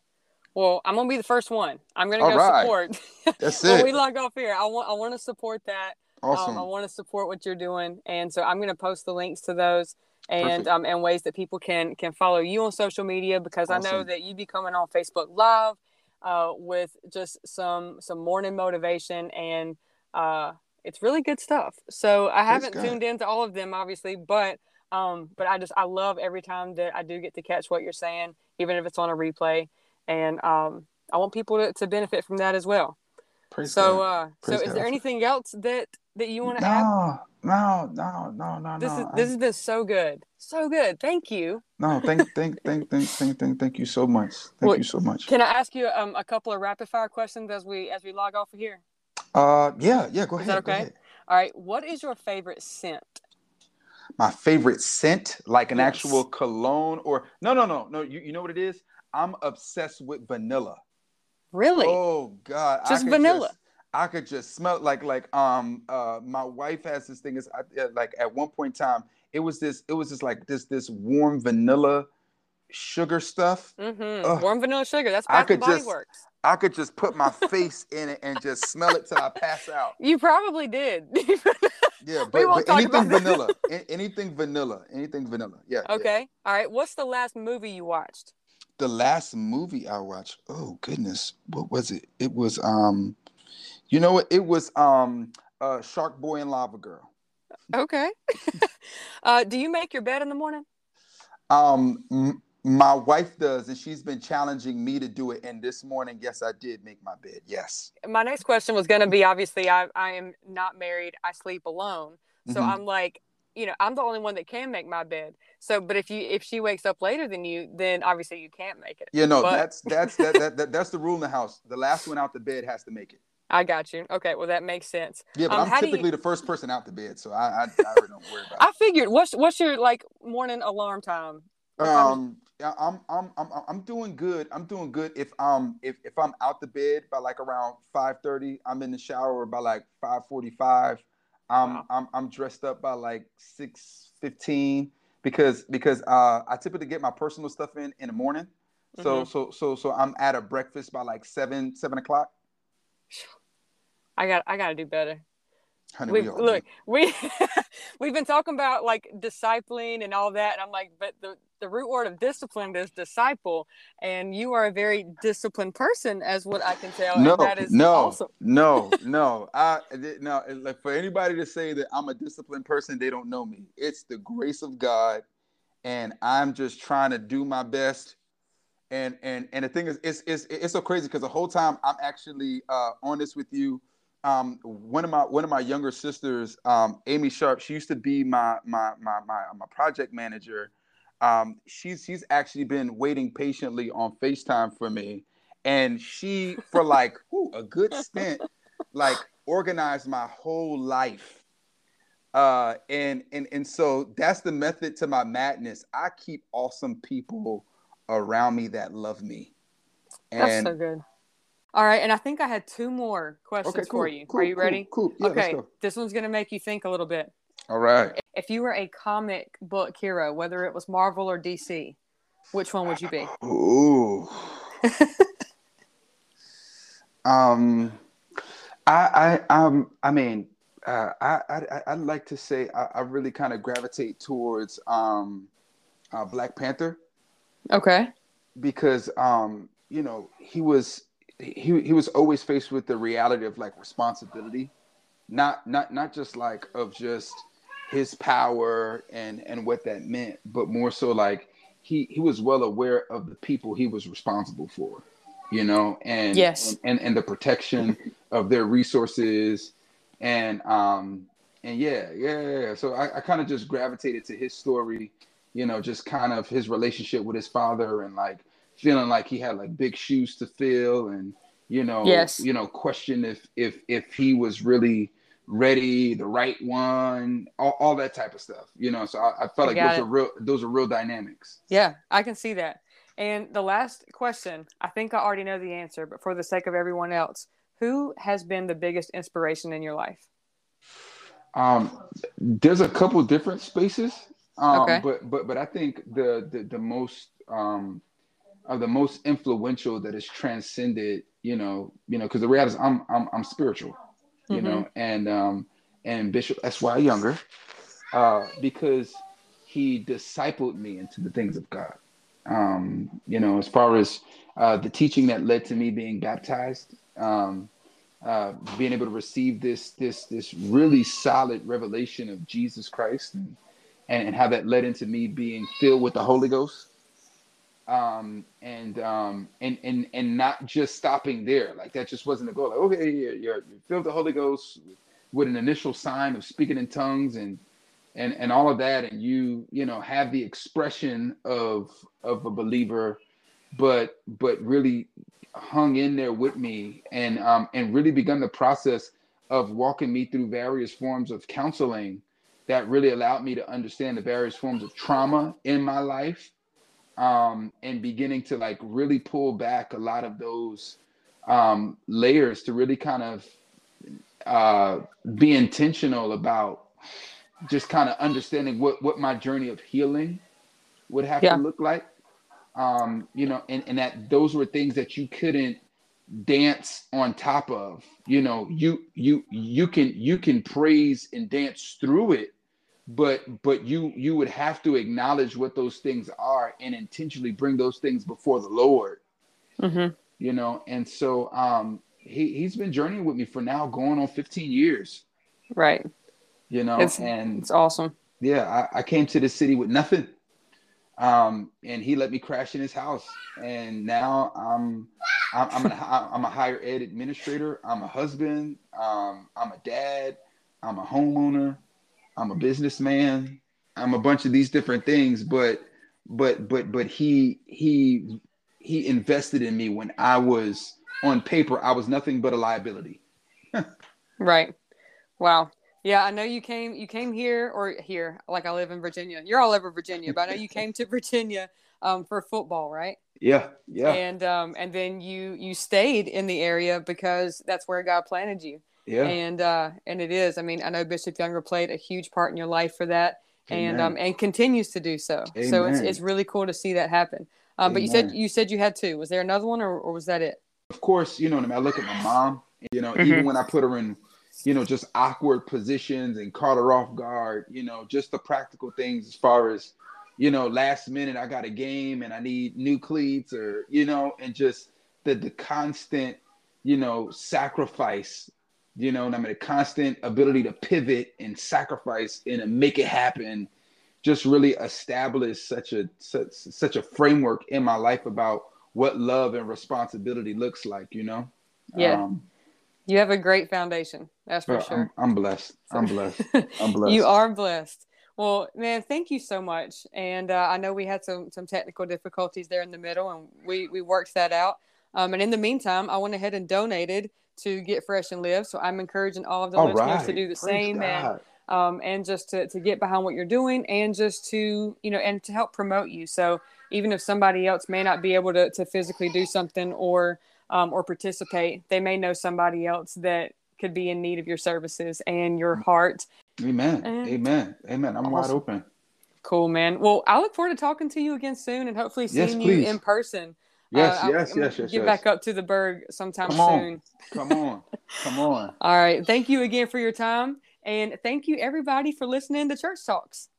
Speaker 3: Well, I'm gonna be the first one. I'm gonna go right. support.
Speaker 2: That's <laughs> it.
Speaker 3: we log off here, I want I want to support that.
Speaker 2: Awesome.
Speaker 3: Um, I want to support what you're doing, and so I'm gonna post the links to those and um, and ways that people can can follow you on social media because awesome. I know that you be coming on Facebook Live uh, with just some some morning motivation and uh, it's really good stuff. So I haven't tuned into all of them, obviously, but um, but I just I love every time that I do get to catch what you're saying, even if it's on a replay, and um, I want people to, to benefit from that as well. Praise so, uh, so is there anything else that that you want to
Speaker 2: no,
Speaker 3: add?
Speaker 2: No, no, no, no,
Speaker 3: This
Speaker 2: no.
Speaker 3: is this has been so good, so good. Thank you.
Speaker 2: No, thank, thank, thank, thank, thank, thank, thank you so much. Thank well, you so much.
Speaker 3: Can I ask you um, a couple of rapid fire questions as we as we log off of here?
Speaker 2: Uh, yeah, yeah. Go
Speaker 3: is
Speaker 2: ahead.
Speaker 3: okay? All right. What is your favorite scent?
Speaker 2: My favorite scent, like an yes. actual cologne, or no, no, no, no. You, you know what it is? I'm obsessed with vanilla.
Speaker 3: Really?
Speaker 2: Oh God!
Speaker 3: Just vanilla.
Speaker 2: Just, I could just smell like like um uh my wife has this thing is like at one point in time it was this it was just like this this warm vanilla sugar stuff.
Speaker 3: Mm-hmm. Warm vanilla sugar. That's Bath I could Body
Speaker 2: just,
Speaker 3: Works.
Speaker 2: I could just put my face in it and just smell it till I pass out.
Speaker 3: You probably did. <laughs>
Speaker 2: yeah, but, but anything vanilla, anything vanilla, anything vanilla. Yeah.
Speaker 3: Okay.
Speaker 2: Yeah.
Speaker 3: All right. What's the last movie you watched?
Speaker 2: The last movie I watched. Oh goodness, what was it? It was um, you know what? It was um, uh, Shark Boy and Lava Girl.
Speaker 3: Okay. <laughs> uh, do you make your bed in the morning?
Speaker 2: Um, my wife does, and she's been challenging me to do it. And this morning, yes, I did make my bed. Yes.
Speaker 3: My next question was going to be obviously, I, I am not married, I sleep alone. So mm-hmm. I'm like, you know, I'm the only one that can make my bed. So, but if you if she wakes up later than you, then obviously you can't make it.
Speaker 2: Yeah, no,
Speaker 3: but...
Speaker 2: that's that's that, that, that, that's the rule in the house. The last one out the bed has to make it.
Speaker 3: I got you. Okay, well that makes sense.
Speaker 2: Yeah, but um, I'm typically you... the first person out the bed, so I I, I really don't worry about. it. I
Speaker 3: figured. What's what's your like morning alarm time?
Speaker 2: Um, I'm, I'm, I'm, I'm doing good. I'm doing good. If um, if, if I'm out the bed by like around five thirty, I'm in the shower by like five forty five. Um, wow. I'm, I'm dressed up by like six fifteen because because uh, I typically get my personal stuff in in the morning. So mm-hmm. so so so I'm at a breakfast by like seven seven o'clock.
Speaker 3: I got I got to do better.
Speaker 2: Honey,
Speaker 3: we,
Speaker 2: we
Speaker 3: look, <laughs> we we've been talking about like discipling and all that, and I'm like, but the the root word of discipline is disciple, and you are a very disciplined person, as what I can tell.
Speaker 2: No,
Speaker 3: and that is
Speaker 2: no,
Speaker 3: awesome.
Speaker 2: no, <laughs> no. I no. Like for anybody to say that I'm a disciplined person, they don't know me. It's the grace of God, and I'm just trying to do my best. And and and the thing is, it's it's it's so crazy because the whole time I'm actually uh, on this with you um, one of my one of my younger sisters, um, Amy Sharp, she used to be my my my my, my project manager. Um, she's she's actually been waiting patiently on FaceTime for me, and she for like <laughs> whew, a good stint, like organized my whole life. Uh, and and and so that's the method to my madness. I keep awesome people around me that love me.
Speaker 3: And that's so good. All right, and I think I had two more questions okay, cool, for you.
Speaker 2: Cool,
Speaker 3: Are you ready?
Speaker 2: Cool. cool.
Speaker 3: Yeah, okay, this one's gonna make you think a little bit.
Speaker 2: All right.
Speaker 3: If you were a comic book hero, whether it was Marvel or DC, which one would you be?
Speaker 2: Ooh. <laughs> um, I, I, um, I mean, uh, I, I, I'd like to say I, I really kind of gravitate towards um, uh, Black Panther.
Speaker 3: Okay.
Speaker 2: Because um, you know, he was he he was always faced with the reality of like responsibility, not not not just like of just his power and and what that meant, but more so like he he was well aware of the people he was responsible for, you know, and
Speaker 3: yes,
Speaker 2: and and, and the protection of their resources, and um and yeah yeah yeah. So I, I kind of just gravitated to his story, you know, just kind of his relationship with his father and like feeling like he had like big shoes to fill and you know
Speaker 3: yes.
Speaker 2: you know question if if if he was really ready the right one all, all that type of stuff you know so i, I felt I like those it. are real those are real dynamics
Speaker 3: yeah i can see that and the last question i think i already know the answer but for the sake of everyone else who has been the biggest inspiration in your life
Speaker 2: um there's a couple different spaces um okay. but but but i think the the, the most um of the most influential that has transcended, you know, you know, because the reality is I'm I'm I'm spiritual, you mm-hmm. know, and um and Bishop S. Y. Younger, uh, because he discipled me into the things of God. Um, you know, as far as uh, the teaching that led to me being baptized, um, uh, being able to receive this this this really solid revelation of Jesus Christ, and, and how that led into me being filled with the Holy Ghost um, and um, and and and not just stopping there. Like that just wasn't the goal. Like, okay, you're, you're filled the Holy Ghost with an initial sign of speaking in tongues and and and all of that, and you you know have the expression of of a believer, but but really hung in there with me and um, and really begun the process of walking me through various forms of counseling that really allowed me to understand the various forms of trauma in my life um, and beginning to like really pull back a lot of those um, layers to really kind of uh, be intentional about just kind of understanding what what my journey of healing would have yeah. to look like. Um, you know, and, and that those were things that you couldn't dance on top of. You know, you you you can you can praise and dance through it, but but you you would have to acknowledge what those things are and intentionally bring those things before the lord. Mm-hmm. you know and so um he he's been journeying with me for now going on 15 years.
Speaker 3: Right.
Speaker 2: You know
Speaker 3: it's,
Speaker 2: and
Speaker 3: it's awesome.
Speaker 2: Yeah I, I came to the city with nothing. Um and he let me crash in his house. And now i'm i'm i'm, an, <laughs> I'm a higher ed administrator. I'm a husband. Um i'm a dad. I'm a homeowner I'm a businessman. I'm a bunch of these different things, but but but but he he he invested in me when I was on paper I was nothing but a liability. <laughs>
Speaker 3: right. Wow. Yeah, I know you came you came here or here like I live in Virginia. You're all over Virginia, but I know you <laughs> came to Virginia um, for football, right?
Speaker 2: Yeah, yeah.
Speaker 3: And um, and then you you stayed in the area because that's where God planted you.
Speaker 2: Yeah.
Speaker 3: And uh, and it is. I mean, I know Bishop Younger played a huge part in your life for that, Amen. and um, and continues to do so. Amen. So it's it's really cool to see that happen. Um, but you said you said you had two. Was there another one, or, or was that it?
Speaker 2: Of course, you know. I, mean, I look at my mom. You know, mm-hmm. even when I put her in, you know, just awkward positions and caught her off guard. You know, just the practical things as far as, you know, last minute I got a game and I need new cleats, or you know, and just the the constant, you know, sacrifice you know, and I mean a constant ability to pivot and sacrifice and make it happen, just really establish such a such, such a framework in my life about what love and responsibility looks like, you know.
Speaker 3: Yeah. Um, you have a great foundation. That's for sure.
Speaker 2: I'm, I'm blessed. I'm blessed. <laughs> I'm blessed.
Speaker 3: you are blessed. Well, man, thank you so much. And uh, I know we had some some technical difficulties there in the middle, and we we worked that out. Um, and in the meantime, I went ahead and donated to get fresh and live. So I'm encouraging all of the all listeners right. to do the Praise same God. and um, and just to, to get behind what you're doing and just to you know and to help promote you. So even if somebody else may not be able to, to physically do something or um, or participate, they may know somebody else that could be in need of your services and your mm. heart.
Speaker 2: Amen. And Amen. Amen. I'm awesome. wide open.
Speaker 3: Cool, man. Well, I look forward to talking to you again soon and hopefully seeing yes, you in person.
Speaker 2: Yes, uh, yes, yes, yes.
Speaker 3: Get
Speaker 2: yes.
Speaker 3: back up to the Burg sometime
Speaker 2: Come
Speaker 3: soon.
Speaker 2: Come on. Come on. <laughs>
Speaker 3: All right. Thank you again for your time. And thank you, everybody, for listening to Church Talks.